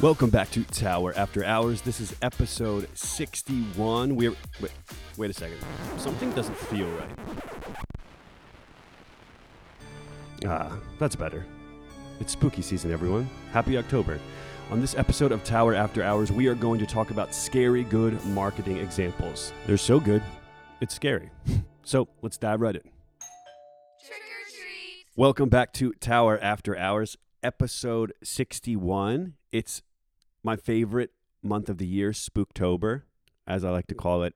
Welcome back to Tower After Hours. This is episode 61. We're wait, wait a second. Something doesn't feel right. Ah, that's better. It's spooky season, everyone. Happy October. On this episode of Tower After Hours, we are going to talk about scary good marketing examples. They're so good, it's scary. so let's dive right in. Trick or treat. Welcome back to Tower After Hours, episode 61. It's my favorite month of the year, Spooktober, as I like to call it,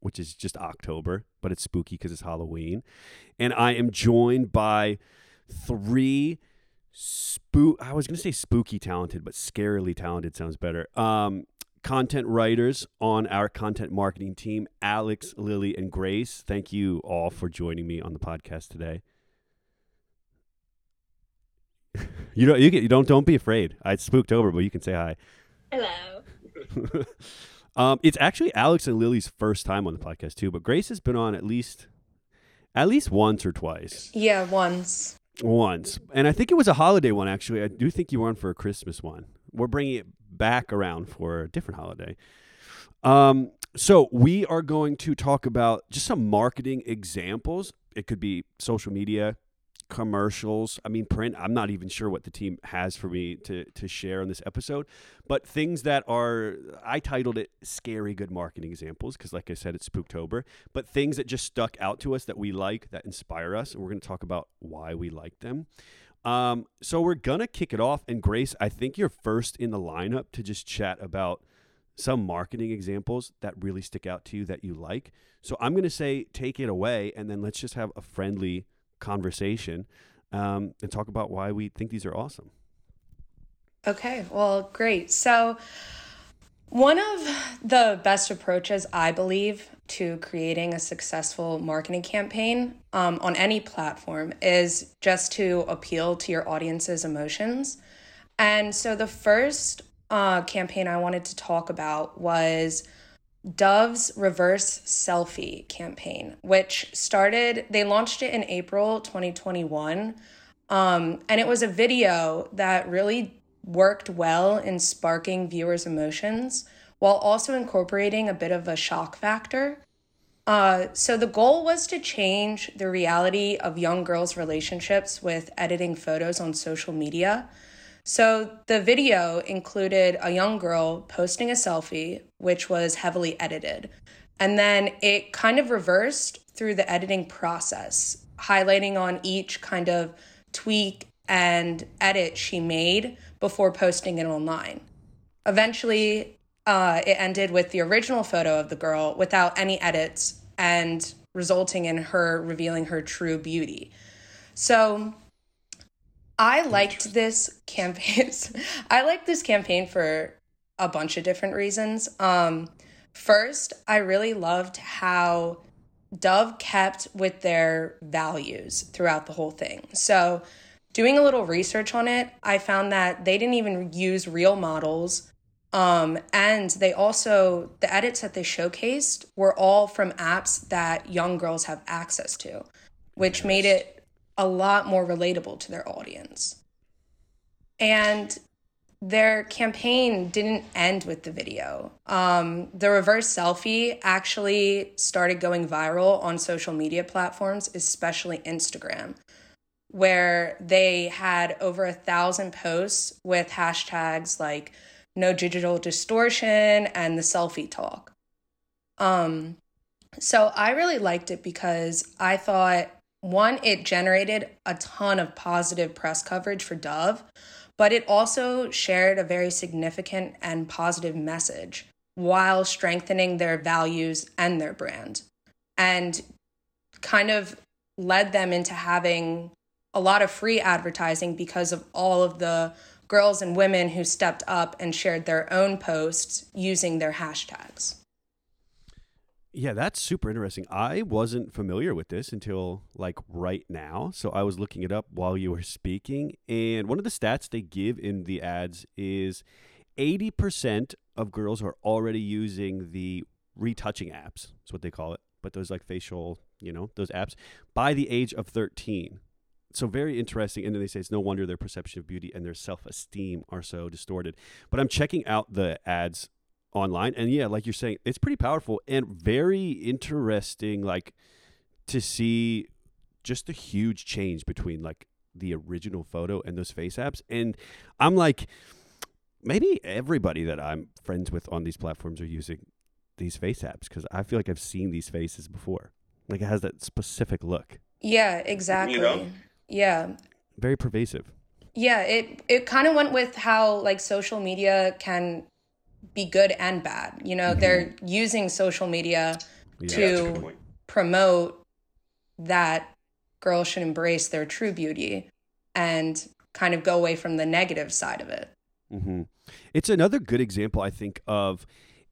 which is just October, but it's spooky because it's Halloween. And I am joined by three spook I was to say spooky talented, but scarily talented sounds better. Um content writers on our content marketing team, Alex, Lily, and Grace. Thank you all for joining me on the podcast today. you don't you, get, you don't don't be afraid. I spooked over, but you can say hi. Hello. um, it's actually Alex and Lily's first time on the podcast too, but Grace has been on at least at least once or twice. Yeah, once. Once, and I think it was a holiday one. Actually, I do think you were on for a Christmas one. We're bringing it back around for a different holiday. Um, so we are going to talk about just some marketing examples. It could be social media, commercials. I mean, print. I'm not even sure what the team has for me to to share on this episode, but things that are. I titled it "Scary Good Marketing Examples" because, like I said, it's Spooktober. But things that just stuck out to us that we like, that inspire us, and we're going to talk about why we like them. Um, so we're gonna kick it off, and Grace, I think you're first in the lineup to just chat about some marketing examples that really stick out to you that you like. So I'm gonna say take it away, and then let's just have a friendly conversation um, and talk about why we think these are awesome. Okay, well, great. So, one of the best approaches, I believe, to creating a successful marketing campaign um, on any platform is just to appeal to your audience's emotions. And so, the first uh, campaign I wanted to talk about was Dove's reverse selfie campaign, which started, they launched it in April 2021. Um, and it was a video that really worked well in sparking viewers' emotions while also incorporating a bit of a shock factor. Uh, so the goal was to change the reality of young girls' relationships with editing photos on social media. So the video included a young girl posting a selfie, which was heavily edited. And then it kind of reversed through the editing process, highlighting on each kind of tweak and edit she made before posting it online. Eventually, uh, it ended with the original photo of the girl without any edits and resulting in her revealing her true beauty. So I liked this campaign. I liked this campaign for a bunch of different reasons. Um, first, I really loved how Dove kept with their values throughout the whole thing. So, doing a little research on it, I found that they didn't even use real models. Um, and they also, the edits that they showcased were all from apps that young girls have access to, which made it a lot more relatable to their audience. And their campaign didn't end with the video. Um, the reverse selfie actually started going viral on social media platforms, especially Instagram, where they had over a thousand posts with hashtags like no digital distortion and the selfie talk. Um, so I really liked it because I thought one, it generated a ton of positive press coverage for Dove, but it also shared a very significant and positive message while strengthening their values and their brand and kind of led them into having a lot of free advertising because of all of the girls and women who stepped up and shared their own posts using their hashtags. Yeah, that's super interesting. I wasn't familiar with this until like right now. So I was looking it up while you were speaking. And one of the stats they give in the ads is 80% of girls are already using the retouching apps. That's what they call it. But those like facial, you know, those apps by the age of 13. so very interesting. And then they say it's no wonder their perception of beauty and their self esteem are so distorted. But I'm checking out the ads online, and yeah, like you're saying, it's pretty powerful and very interesting. Like to see just the huge change between like the original photo and those face apps. And I'm like, maybe everybody that I'm friends with on these platforms are using these face apps because I feel like I've seen these faces before. Like it has that specific look. Yeah, exactly. You know? Yeah. Very pervasive. Yeah, it it kind of went with how like social media can be good and bad. You know, they're using social media Yeah. Yeah, that's a good to promote that girls should embrace their true beauty and kind of go away from the negative side of it. hmm It's another good example, I think, of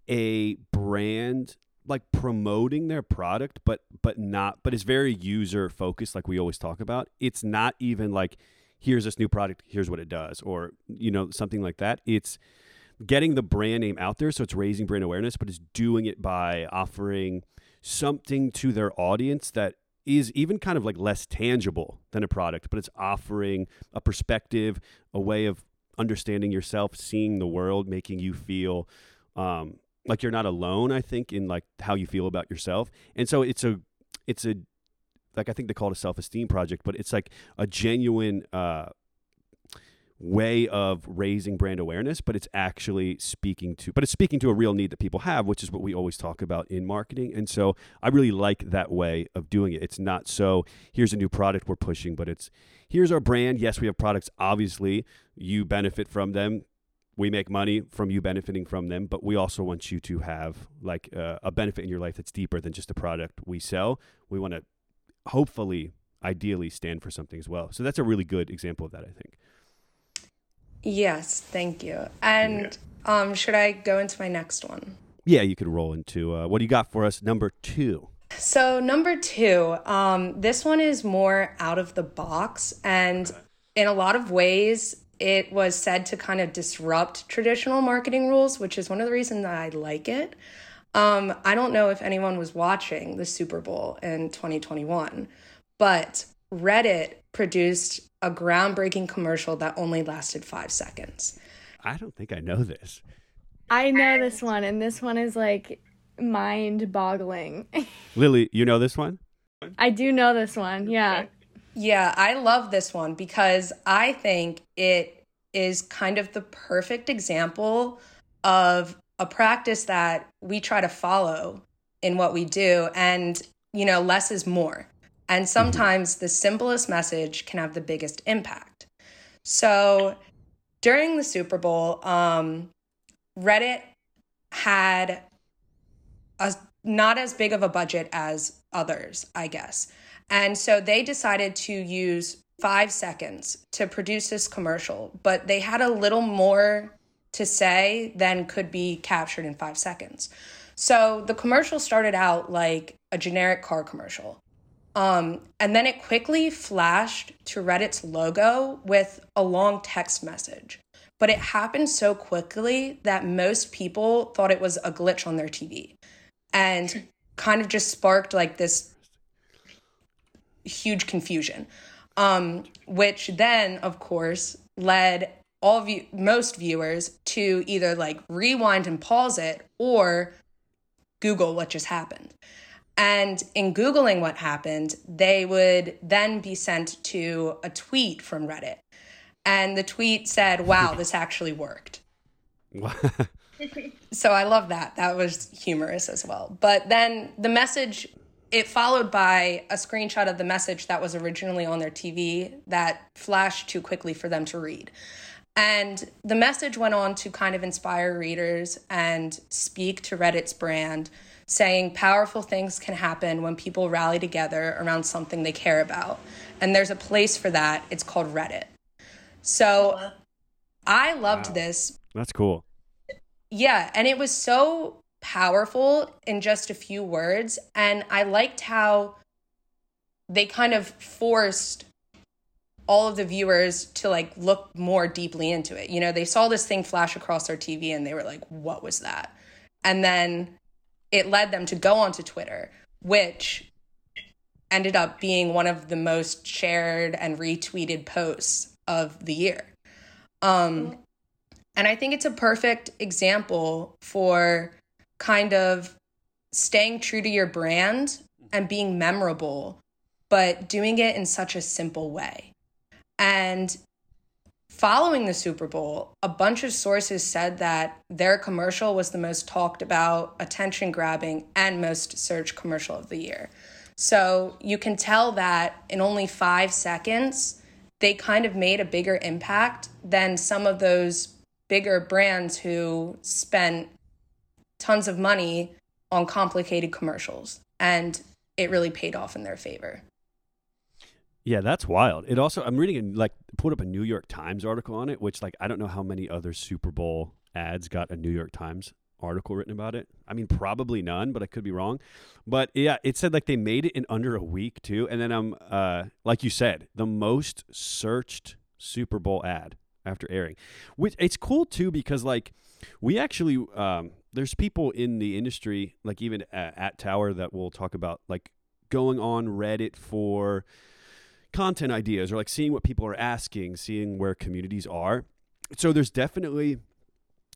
a brand like promoting their product, but but not, but it's very user focused, like we always talk about. It's not even like here's this new product, here's what it does, or you know something like that. It's getting the brand name out there, so it's raising brand awareness, but it's doing it by offering something to their audience that is even kind of like less tangible than a product, but it's offering a perspective, a way of understanding yourself, seeing the world, making you feel um, like you're not alone. I think in like how you feel about yourself, and so it's a, it's a, like I think they call it a self esteem project, but it's like a genuine uh, way of raising brand awareness, but it's actually speaking to, but it's speaking to a real need that people have, which is what we always talk about in marketing. And so I really like that way of doing it. It's not so here's a new product we're pushing, but it's here's our brand. Yes, we have products. Obviously, you benefit from them. We make money from you benefiting from them, but we also want you to have like uh, a benefit in your life that's deeper than just a product we sell. We want to hopefully, ideally, stand for something as well. So that's a really good example of that, I think. Yes, thank you. And um should I go into my next one? Yeah, you could roll into uh, what do you got for us? Number two. So number two, um, this one is more out of the box, and in a lot of ways, it was said to kind of disrupt traditional marketing rules, which is one of the reasons that I like it. Um, I don't know if anyone was watching the Super Bowl in 2021, but Reddit produced a groundbreaking commercial that only lasted five seconds. I don't think I know this. I know this one, and this one is like mind boggling. Lily, you know this one? I do know this one. Yeah. Yeah, I love this one because I think it is kind of the perfect example of a practice that we try to follow in what we do. And, you know, less is more. And sometimes the simplest message can have the biggest impact. So during the Super Bowl, um, Reddit had a not as big of a budget as others, I guess. And so they decided to use five seconds to produce this commercial, but they had a little more to say than could be captured in five seconds. So the commercial started out like a generic car commercial. Um, and then it quickly flashed to Reddit's logo with a long text message. But it happened so quickly that most people thought it was a glitch on their TV and kind of just sparked like this huge confusion. Um, which then of course led all view- most viewers to either like rewind and pause it or google what just happened and in googling what happened they would then be sent to a tweet from reddit and the tweet said wow this actually worked so I love that. That was humorous as well. But then the message, it followed by a screenshot of the message that was originally on their TV that flashed too quickly for them to read. And the message went on to kind of inspire readers and speak to Reddit's brand, saying powerful things can happen when people rally together around something they care about. And there's a place for that. It's called Reddit. So I loved this That's cool. yeah, and it was so powerful in just a few words. And I liked how they kind of forced all of the viewers to like look more deeply into it. You know, they saw this thing flash across their TV and they were like, what was that? And then it led them to go onto Twitter, which ended up being one of the most shared and retweeted posts of the year. Um, and I think it's a perfect example for kind of staying true to your brand and being memorable, but doing it in such a simple way. And following the Super Bowl, a bunch of sources said that their commercial was the most talked about, attention grabbing, and most searched commercial of the year. So you can tell that in only five seconds, they kind of made a bigger impact than some of those bigger brands who spent tons of money on complicated commercials. And it really paid off in their favor. Yeah, that's wild. It also I'm reading like put up a New York Times article on it, which like I don't know how many other Super Bowl ads got a New York Times article written about it. I mean, probably none, but I could be wrong. But yeah, it said like they made it in under a week too, and then I'm um, uh like you said, the most searched Super Bowl ad after airing. Which it's cool too because like we actually um there's people in the industry like even at, at Tower that will talk about like going on Reddit for content ideas or like seeing what people are asking, seeing where communities are. So there's definitely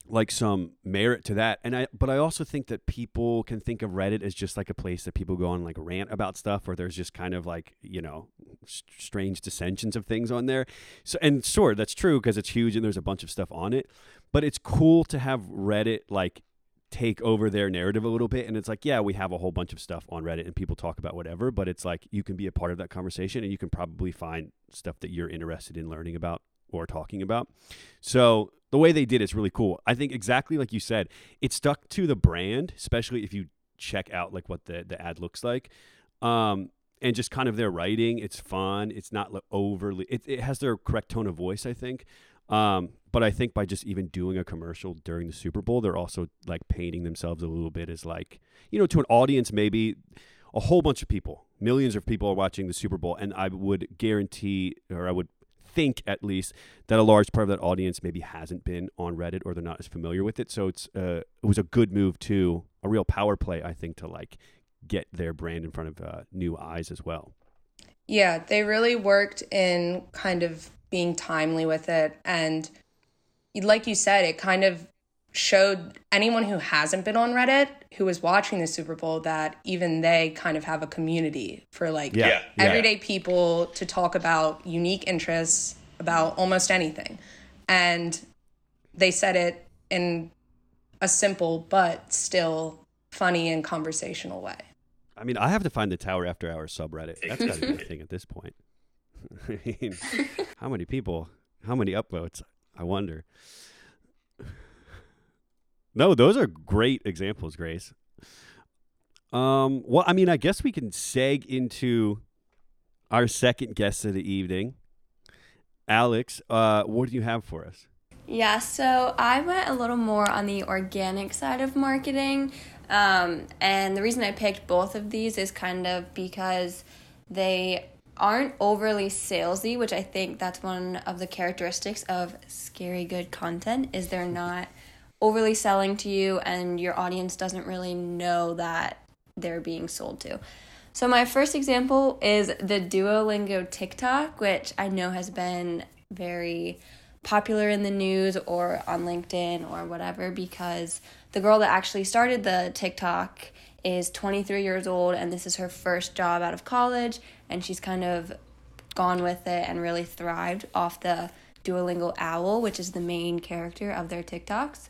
like some merit to that. And i but i also think that people can think of reddit as just like a place that people go on like rant about stuff or there's just kind of like you know strange dissensions of things on there. So and sure that's true because it's huge and there's a bunch of stuff on it. But it's cool to have reddit like take over their narrative a little bit and it's like yeah we have a whole bunch of stuff on reddit and people talk about whatever but it's like you can be a part of that conversation and you can probably find stuff that you're interested in learning about or talking about. So the way they did it's really cool. I think exactly like you said it stuck to the brand especially if you check out like what the, the ad looks like um, and just kind of their writing it's fun it's not overly it, it has their correct tone of voice i think um, but I think by just even doing a commercial during the Super Bowl, they're also like painting themselves a little bit as like, you know, to an audience, maybe a whole bunch of people, millions of people are watching the Super Bowl. And I would guarantee, or I would think at least, that a large part of that audience maybe hasn't been on Reddit or they're not as familiar with it. So it's, uh, it was a good move too, a real power play, I think, to like get their brand in front of uh, new eyes as well. Yeah, they really worked in kind of being timely with it and like you said, it kind of showed anyone who hasn't been on Reddit who was watching the Super Bowl that even they kind of have a community for like yeah. everyday yeah. people to talk about unique interests about almost anything. And they said it in a simple but still funny and conversational way. I mean, I have to find the Tower After Hours subreddit. That's got to be a thing at this point. Mean, how many people, how many upvotes? I wonder. No, those are great examples, Grace. Um, well, I mean, I guess we can seg into our second guest of the evening. Alex, uh, what do you have for us? Yeah, so I went a little more on the organic side of marketing. Um, and the reason I picked both of these is kind of because they aren't overly salesy, which I think that's one of the characteristics of scary good content is they're not overly selling to you and your audience doesn't really know that they're being sold to. So my first example is the Duolingo TikTok, which I know has been very popular in the news or on LinkedIn or whatever because the girl that actually started the TikTok is 23 years old and this is her first job out of college and she's kind of gone with it and really thrived off the Duolingo owl, which is the main character of their TikToks.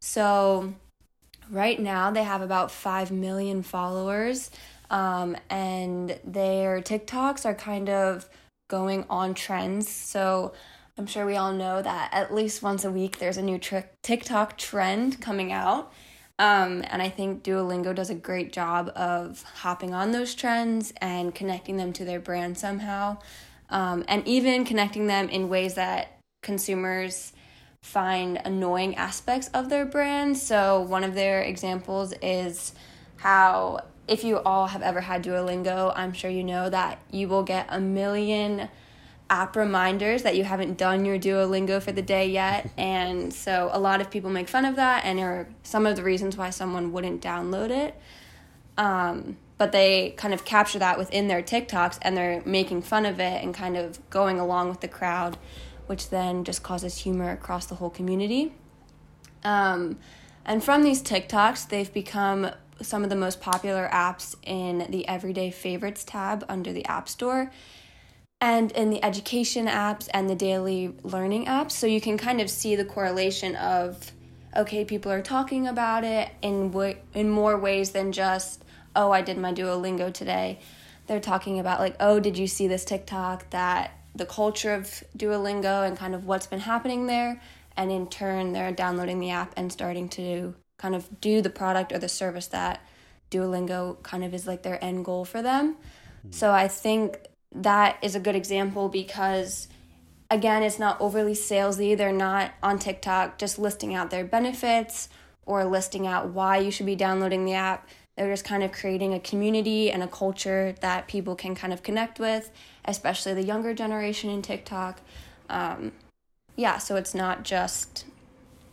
So, right now they have about 5 million followers, um, and their TikToks are kind of going on trends. So, I'm sure we all know that at least once a week there's a new TikTok trend coming out. Um, and I think Duolingo does a great job of hopping on those trends and connecting them to their brand somehow. Um, and even connecting them in ways that consumers find annoying aspects of their brand. So, one of their examples is how, if you all have ever had Duolingo, I'm sure you know that you will get a million app reminders that you haven't done your Duolingo for the day yet. And so a lot of people make fun of that and are some of the reasons why someone wouldn't download it. Um, but they kind of capture that within their TikToks and they're making fun of it and kind of going along with the crowd, which then just causes humor across the whole community. Um, and from these TikToks, they've become some of the most popular apps in the Everyday Favorites tab under the App Store and in the education apps and the daily learning apps. So you can kind of see the correlation of okay, people are talking about it in w- in more ways than just oh, I did my Duolingo today. They're talking about like, oh, did you see this TikTok that the culture of Duolingo and kind of what's been happening there? And in turn, they're downloading the app and starting to kind of do the product or the service that Duolingo kind of is like their end goal for them. Hmm. So I think that is a good example because again, it's not overly salesy. They're not on TikTok just listing out their benefits or listing out why you should be downloading the app. They're just kind of creating a community and a culture that people can kind of connect with, especially the younger generation in TikTok. Um, yeah, so it's not just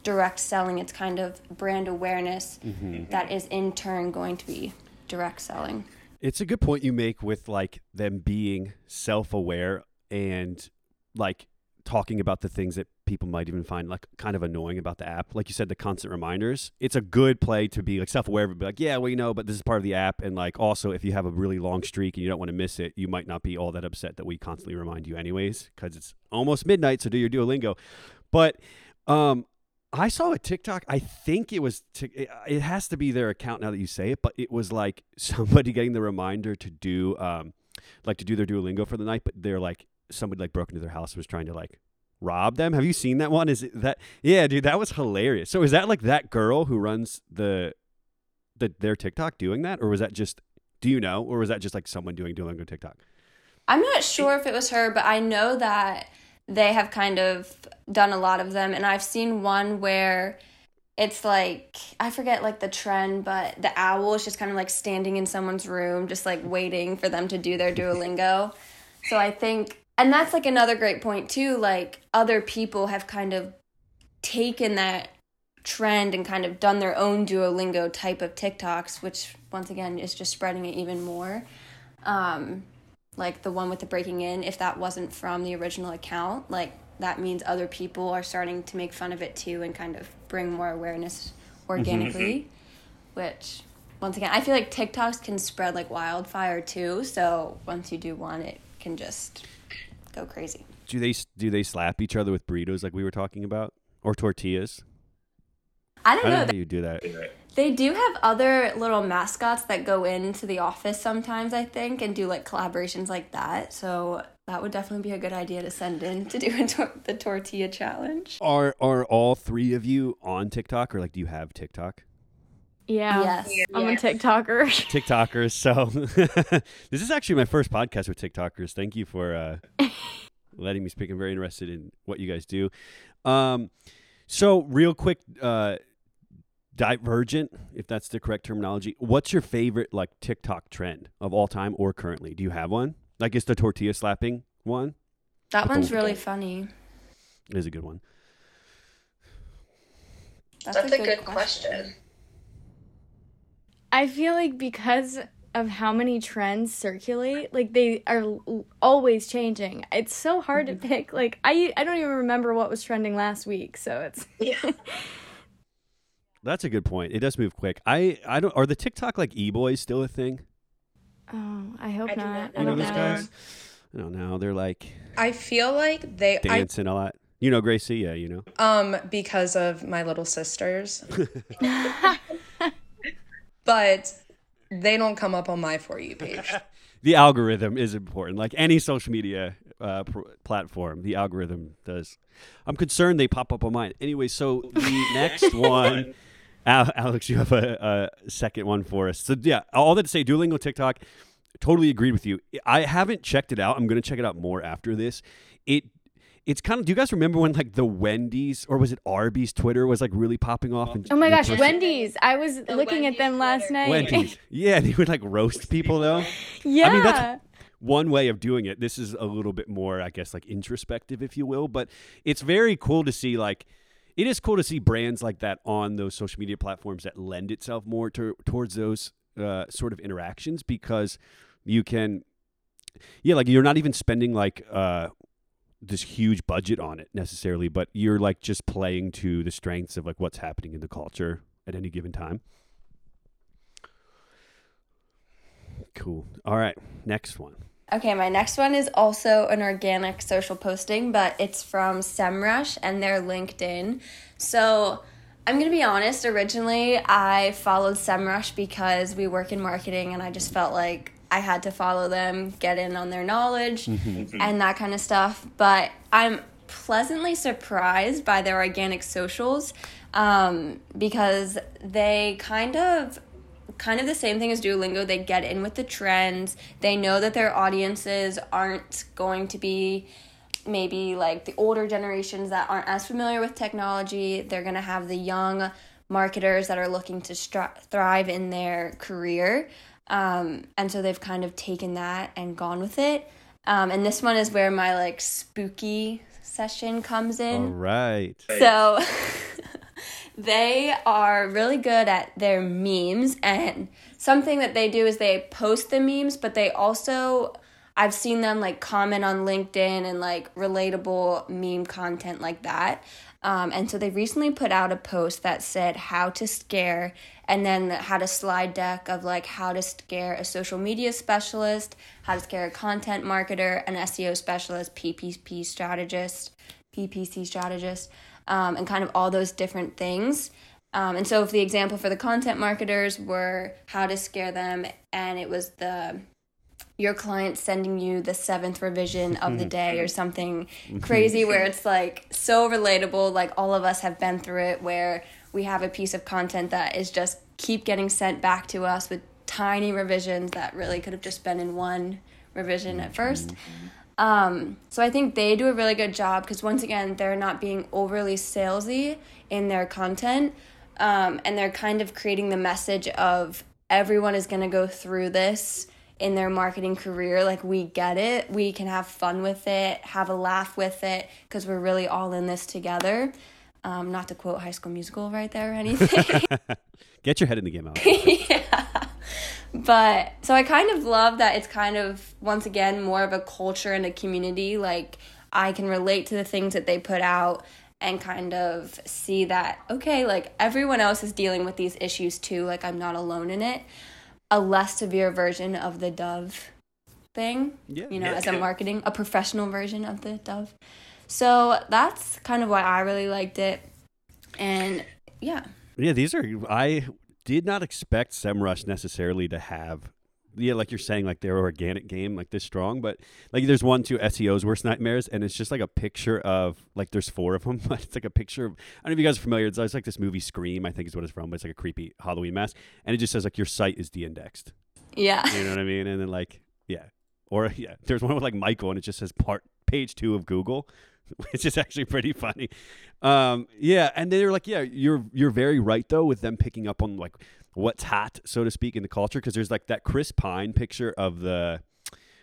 direct selling, it's kind of brand awareness that is in turn going to be direct selling. It's a good point you make with like them being self-aware and like talking about the things that people might even find like kind of annoying about the app. Like you said, the constant reminders. It's a good play to be like self-aware, but be like, yeah, well, you know, but this is part of the app. And like also, if you have a really long streak and you don't want to miss it, you might not be all that upset that we constantly remind you anyways, because it's almost midnight. So do your Duolingo. But um, I saw a TikTok. I think it was. It- it has to be their account now that you say it, but it was like somebody getting the reminder to do, um, like to do their Duolingo for the night. But they're like somebody like broke into their house and was trying to like rob them. Have you seen that one? Is it that? Yeah, dude, that was hilarious. So is that like that girl who runs the, the their TikTok doing that, or was that just? Do you know, or was that just like someone doing Duolingo TikTok? I'm not sure if it was her, but I know that they have kind of done a lot of them. And I've seen one where it's like, I forget like the trend, but the owl is just kind of like standing in someone's room, just like waiting for them to do their Duolingo. so I think, and that's like another great point too. Like other people have kind of taken that trend and kind of done their own Duolingo type of TikToks, which once again is just spreading it even more. Um, like the one with the breaking in, if that wasn't from the original account, like that means other people are starting to make fun of it too and kind of bring more awareness mm-hmm. organically, which once again, I feel like TikToks can spread like wildfire too. So once you do one, it can just go crazy. Do they do they slap each other with burritos like we were talking about, or tortillas? I don't I know. don't know how you do that. They do have other little mascots that go into the office sometimes, I think, and do like collaborations like that. So that would definitely be a good idea to send in to do a tor- the tortilla challenge. Are are all three of you on TikTok, or like do you have TikTok? Yeah. Yes. I'm a TikToker. TikTokers. So this is actually my first podcast with TikTokers. Thank you for uh, letting me speak. I'm very interested in what you guys do. Um, so real quick, uh, divergent, if that's the correct terminology. What's your favorite like TikTok trend of all time or currently? Do you have one? Like, is the tortilla slapping one? That With one's really funny. It is a good one. That's, That's a good question. I feel like because of how many trends circulate, like they are l- always changing. It's so hard to mm-hmm. pick. Like I I don't even remember what was trending last week, so it's Yeah. That's a good point. It does move quick. I I don't. Are the TikTok like e boys still a thing? Oh, I hope I do not. not I You know don't those know. guys? I don't know. They're like I feel like they dancing a lot. You know, Gracie. Yeah, you know. um because of my little sisters. but they don't come up on my for you page. the algorithm is important. Like any social media uh, pr- platform, the algorithm does. I'm concerned they pop up on mine. Anyway, so the next one, Al- Alex, you have a, a second one for us. So yeah, all that to say, Duolingo TikTok. Totally agreed with you. I haven't checked it out. I'm going to check it out more after this. It it's kind of. Do you guys remember when like the Wendy's or was it Arby's Twitter was like really popping off? And Oh my gosh, person- Wendy's! I was looking at them last night. Wendy's. Yeah, they would like roast people though. yeah. I mean, that's one way of doing it. This is a little bit more, I guess, like introspective, if you will. But it's very cool to see, like, it is cool to see brands like that on those social media platforms that lend itself more to, towards those uh, sort of interactions because you can, yeah, like you're not even spending like uh, this huge budget on it necessarily, but you're like just playing to the strengths of like what's happening in the culture at any given time. Cool. All right, next one. Okay, my next one is also an organic social posting, but it's from SEMrush and their LinkedIn. So I'm gonna be honest, originally I followed SEMrush because we work in marketing and I just felt like I had to follow them, get in on their knowledge and that kind of stuff. But I'm pleasantly surprised by their organic socials um, because they kind of kind of the same thing as Duolingo. They get in with the trends. They know that their audiences aren't going to be maybe like the older generations that aren't as familiar with technology. They're going to have the young marketers that are looking to stri- thrive in their career. Um, and so they've kind of taken that and gone with it. Um, and this one is where my like spooky session comes in. All right. So they are really good at their memes and something that they do is they post the memes but they also I've seen them like comment on LinkedIn and like relatable meme content like that. Um, and so they recently put out a post that said how to scare and then had a slide deck of like how to scare a social media specialist, how to scare a content marketer, an SEO specialist, PPP strategist, PPC strategist, um, and kind of all those different things. Um, and so if the example for the content marketers were how to scare them, and it was the your client sending you the seventh revision of the day or something crazy where it's like so relatable like all of us have been through it where we have a piece of content that is just keep getting sent back to us with tiny revisions that really could have just been in one revision at first um, so I think they do a really good job because once again, they're not being overly salesy in their content, um, and they're kind of creating the message of everyone is going to go through this in their marketing career. Like we get it, we can have fun with it, have a laugh with it because we're really all in this together. Um, not to quote High School Musical right there or anything. Get your head in the game, Alex. yeah. But so I kind of love that it's kind of once again more of a culture and a community. Like I can relate to the things that they put out and kind of see that okay, like everyone else is dealing with these issues too. Like I'm not alone in it. A less severe version of the Dove thing, Yeah. you know, as a marketing, a professional version of the Dove. So that's kind of why I really liked it. And yeah. Yeah, these are. I did not expect SEMrush necessarily to have. Yeah, like you're saying, like their organic game like this strong, but like there's one two SEO's worst nightmares, and it's just like a picture of like there's four of them, but it's like a picture of I don't know if you guys are familiar. It's, it's like this movie Scream, I think is what it's from, but it's like a creepy Halloween mask, and it just says like your site is de-indexed. Yeah. You know what I mean? And then like yeah, or yeah, there's one with like Michael, and it just says part page two of Google, which is actually pretty funny. Um, yeah, and they're like, yeah, you're you're very right though with them picking up on like what's hot, so to speak, in the culture because there's like that Chris Pine picture of the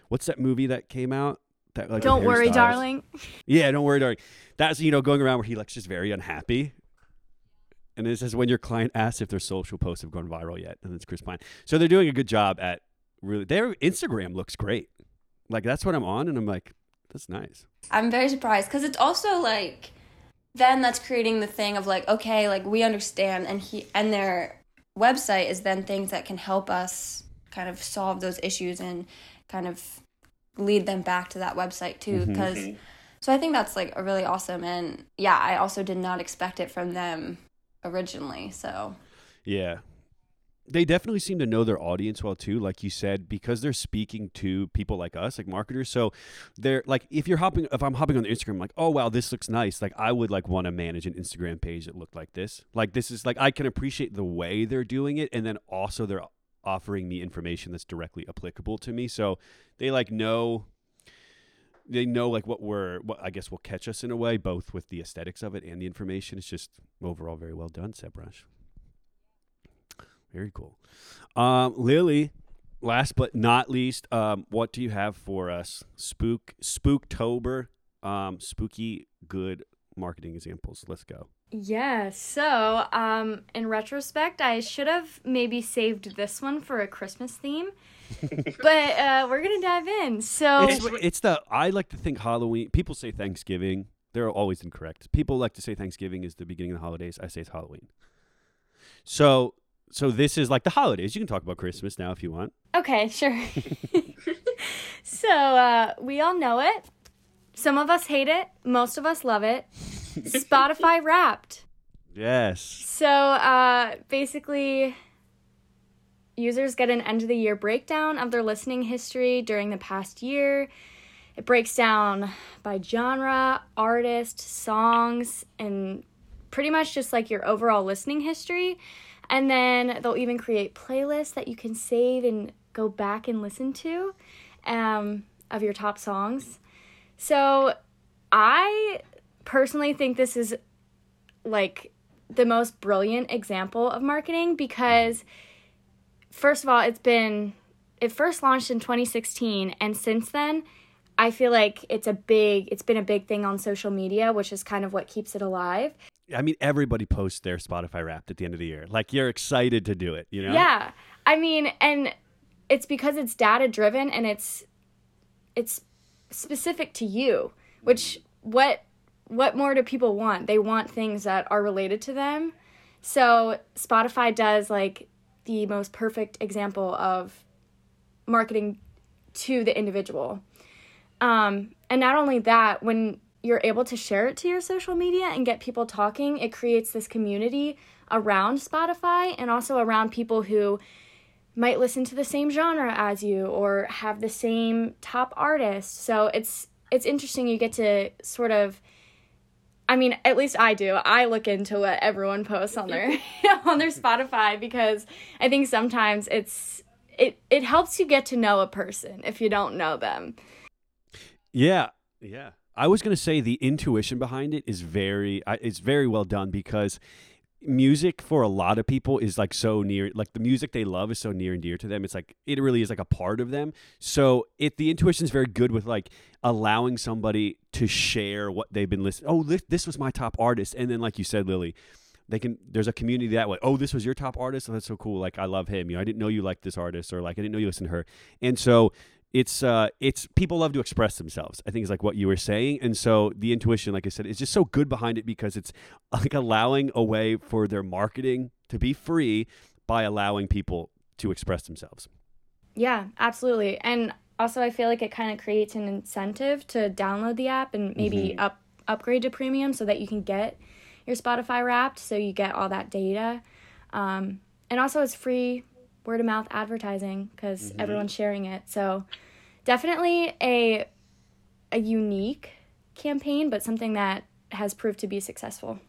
what's that movie that came out? That like Don't worry, Styles? darling. Yeah, don't worry, darling. That's you know going around where he looks just very unhappy. And it says when your client asks if their social posts have gone viral yet, and it's Chris Pine. So they're doing a good job at really. Their Instagram looks great. Like that's what I'm on, and I'm like, that's nice. I'm very surprised because it's also like then that's creating the thing of like okay like we understand and he and their website is then things that can help us kind of solve those issues and kind of lead them back to that website too mm-hmm. because mm-hmm. so I think that's like a really awesome and yeah I also did not expect it from them originally so Yeah. They definitely seem to know their audience well too, like you said, because they're speaking to people like us, like marketers. So they're like if you're hopping if I'm hopping on the Instagram, like, oh wow, this looks nice. Like I would like want to manage an Instagram page that looked like this. Like this is like I can appreciate the way they're doing it and then also they're offering me information that's directly applicable to me. So they like know they know like what we're what I guess will catch us in a way, both with the aesthetics of it and the information. It's just overall very well done, SEMrush. Very cool. Um, Lily, last but not least, um, what do you have for us? Spook Spooktober, um, spooky good marketing examples. Let's go. Yeah, so um, in retrospect, I should have maybe saved this one for a Christmas theme, but uh, we're gonna dive in. So It's, it's the I like to think Halloween. People say Thanksgiving. They're always incorrect. People like to say Thanksgiving is the beginning of the holidays. I say it's Halloween. So so this is like the holidays. You can talk about Christmas now if you want. okay, sure. so uh, we all know it. Some of us hate it. Most of us love it. Spotify Wrapped. Yes. So uh, basically, users get an end of the year breakdown of their listening history during the past year. It breaks down by genre, artist, songs, and pretty much just like your overall listening history. And then they'll even create playlists that you can save and go back and listen to um, of your top songs. So I personally think this is like the most brilliant example of marketing because first of all it's been it first launched in 2016 and since then I feel like it's a big it's been a big thing on social media which is kind of what keeps it alive. I mean, everybody posts their Spotify Wrapped at the end of the year. Like you're excited to do it. You know. Yeah. I mean and it's because it's data driven and it's it's specific to you, which what what more do people want? They want things that are related to them. So Spotify does like the most perfect example of marketing to the individual. Um, and not only that, when you're able to share it to your social media and get people talking, it creates this community around Spotify and also around people who might listen to the same genre as you or have the same top artist. So it's it's interesting you get to sort of I mean, at least I do. I look into what everyone posts on their on their Spotify because I think sometimes it's it it helps you get to know a person if you don't know them. Yeah, yeah. I was gonna say the intuition behind it is very, it's very well done because music for a lot of people is like so near, like the music they love is so near and dear to them. It's like it really is like a part of them. So it the intuition is very good with like allowing somebody to share what they've been listening. Oh, this, this was my top artist, and then like you said, Lily. They can. There's a community that way. Oh, this was your top artist. Oh, that's so cool. Like I love him. You know, I didn't know you liked this artist, or like I didn't know you listened to her. And so it's uh it's people love to express themselves i think is like what you were saying and so the intuition like i said is just so good behind it because it's like allowing a way for their marketing to be free by allowing people to express themselves Yeah, absolutely. And also I feel like it kind of creates an incentive to download the app and maybe up upgrade to premium so that you can get your Spotify wrapped so you get all that data. Um, and also it's free word of mouth advertising because everyone's sharing it. So definitely a a unique campaign, but something that has proved to be successful.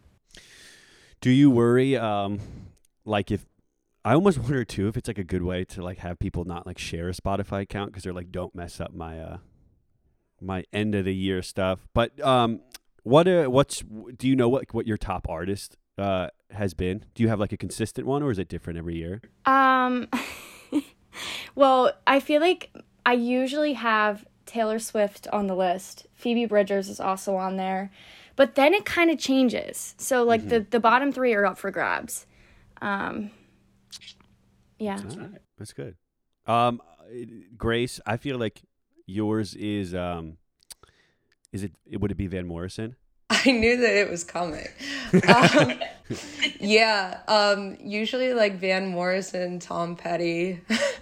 do you worry um like if i almost wonder too if it's like a good way to like have people not like share a spotify account because they're like don't mess up my uh my end of the year stuff. But um what uh what's do you know what what your top artist uh has been? Do you have like a consistent one or is it different every year? Um, well, I feel like I usually have Taylor Swift on the list. Phoebe Bridgers is also on there, but then it kind of changes. So like the the bottom three are up for grabs. Um, yeah. All right, that's good. Um, Grace, I feel like yours is um, is it? Would it be Van Morrison? I knew that it was coming. Um, yeah, um, usually like Van Morrison, Tom Petty.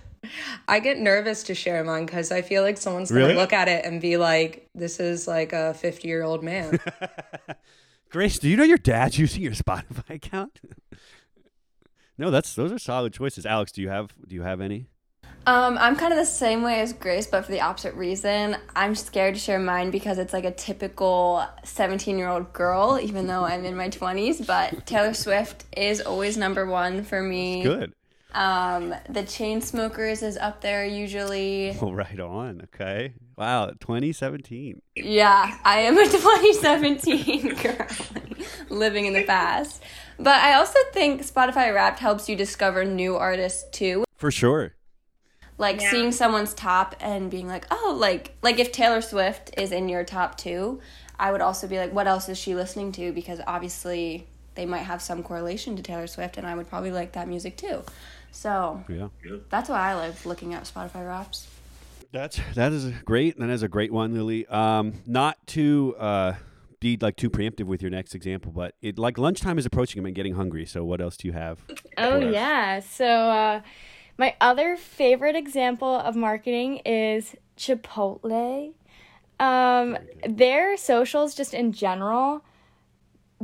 I get nervous to share mine because I feel like someone's gonna Really? look at it and be like, "This is like a fifty-year-old man." Grace, do you know your dad's using your Spotify account? no, that's those are solid choices. Alex, do you have do you have any? Um, I'm kind of the same way as Grace, but for the opposite reason. I'm scared to share mine because it's like a typical 17 year old girl, even though I'm in my 20s. But Taylor Swift is always number one for me. Good. Um, the Chainsmokers is up there usually. Well, right on. Okay. Wow. 2017. Yeah, I am a 2017 girl living in the past. But I also think Spotify Wrapped helps you discover new artists too. For sure. Like Yeah. seeing someone's top and being like, "Oh, like like if Taylor Swift is in your top 2, I would also be like, what else is she listening to? Because obviously they might have some correlation to Taylor Swift, and I would probably like that music too. So Yeah. that's why I like looking at Spotify Wraps. That's that is great. That is a great one, Lily. Um, not to uh, be like too preemptive with your next example, but it like lunchtime is approaching. I'm getting hungry. So what else do you have? Oh yeah. So uh, my other favorite example of marketing is Chipotle. Um, their socials, just in general,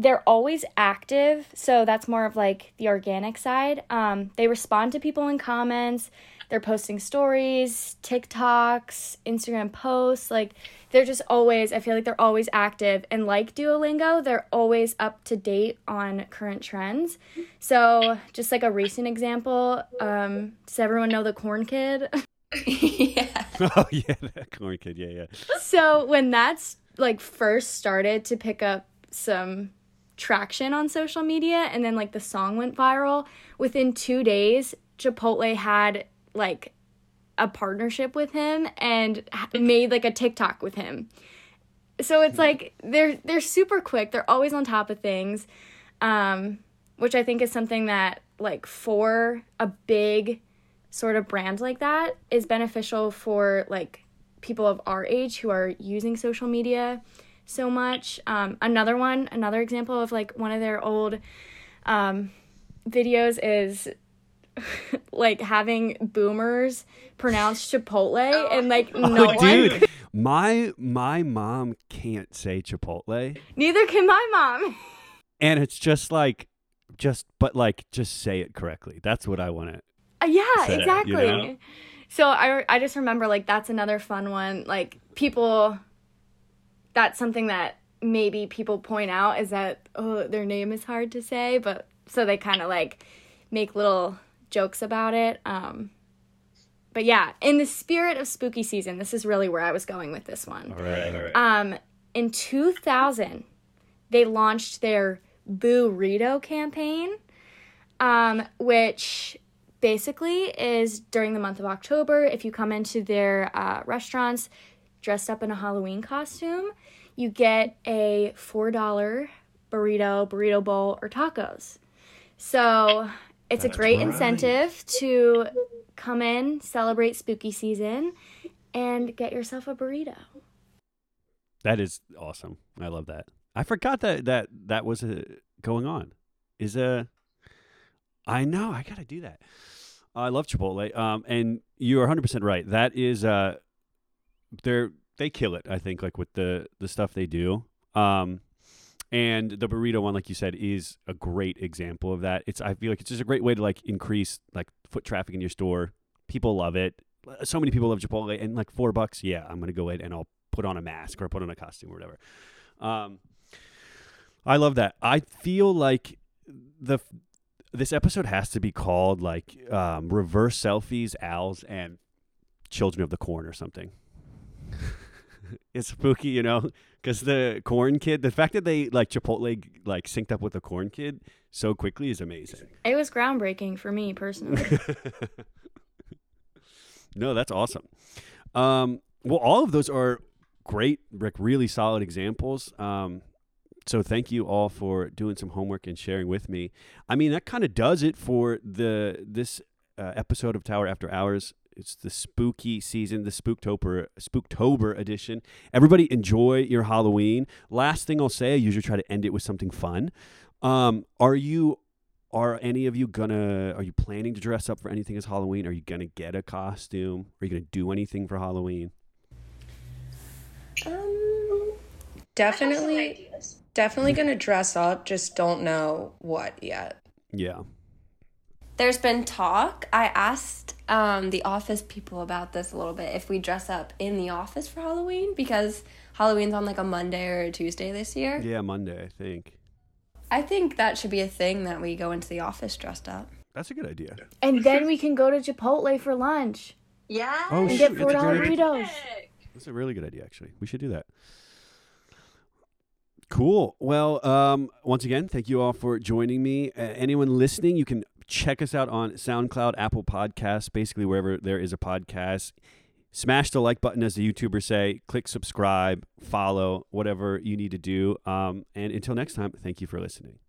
they're always active. So that's more of like the organic side. Um, they respond to people in comments. They're posting stories, TikToks, Instagram posts. Like they're just always. I feel like they're always active. And like Duolingo, they're always up to date on current trends. So just like a recent example, um, does everyone know the Corn Kid? yeah. oh yeah, that corn kid. Yeah, yeah. so when that's like first started to pick up some traction on social media and then like the song went viral. Within two days chipotle had like a partnership with him and made like a tiktok with him. So it's like they're they're super quick. They're always on top of things um which i think is something that like for a big sort of brand like that is beneficial for like people of our age who are using social media so much. Um, another one, another example of like one of their old um, videos is like having boomers pronounce Chipotle and like no oh, one, dude, my my mom can't say Chipotle, neither can my mom. and it's just like, just but like, just say it correctly. That's what I want to. Uh, yeah, Say exactly. you know? So I I just remember like that's another fun one. Like people, that's something that maybe people point out is that oh their name is hard to say, but so they kind of like make little jokes about it. Um, but yeah, in the spirit of spooky season, this is really where I was going with this one. All right, all right. Um, in 2000, they launched their Boorito campaign, um, which basically is during the month of October. If you come into their uh, restaurants dressed up in a Halloween costume, you get a $4 burrito, burrito bowl, or tacos. So it's a great incentive to come in, celebrate spooky season, and get yourself a burrito. That is awesome. I love that. I forgot that that that was uh going on. Is a I know, I got to do that. I love Chipotle. Um and you are 100% right. That is uh they're they kill it, I think like with the the stuff they do. Um and the burrito one like you said is a great example of that. It's I feel like it's just a great way to like increase like foot traffic in your store. People love it. So many people love Chipotle and like 4 bucks, yeah, I'm to go in and I'll put on a mask or put on a costume or whatever. Um, I love that. I feel like the this episode has to be called like um, reverse selfies, owls, and children of the corn or something. it's spooky, you know, because the corn kid, the fact that they like Chipotle like synced up with the corn kid so quickly is amazing. It was groundbreaking for me personally. no, that's awesome. Um, well, all of those are great, Rick. Really solid examples. Um, so thank you all for doing some homework and sharing with me. I mean, that kind of does it for the this uh, episode of Tower After Hours. It's the spooky season, the Spooktober Spooktober edition. Everybody enjoy your Halloween. Last thing I'll say, I usually try to end it with something fun. Um, are you are any of you gonna are you planning to dress up for anything as Halloween? Are you gonna get a costume? Are you gonna do anything for Halloween? Um, Definitely, definitely gonna dress up. Just don't know what yet. Yeah. There's been talk. I asked um, the office people about this a little bit if we dress up in the office for Halloween because Halloween's on like a Monday or a Tuesday this year. Yeah, Monday, I think. I think that should be a thing that we go into the office dressed up. That's a good idea. and then we can go to Chipotle for lunch Yeah. Oh, and shoot, get four a dollar great burritos. That's a really good idea, actually. We should do that. Cool. Well, um, once again, thank you all for joining me. Uh, anyone listening, you can check us out on SoundCloud, Apple Podcasts, basically wherever there is a podcast. smash the like button, as the YouTubers say. Click subscribe, follow, whatever you need to do. Um, and until next time, thank you for listening.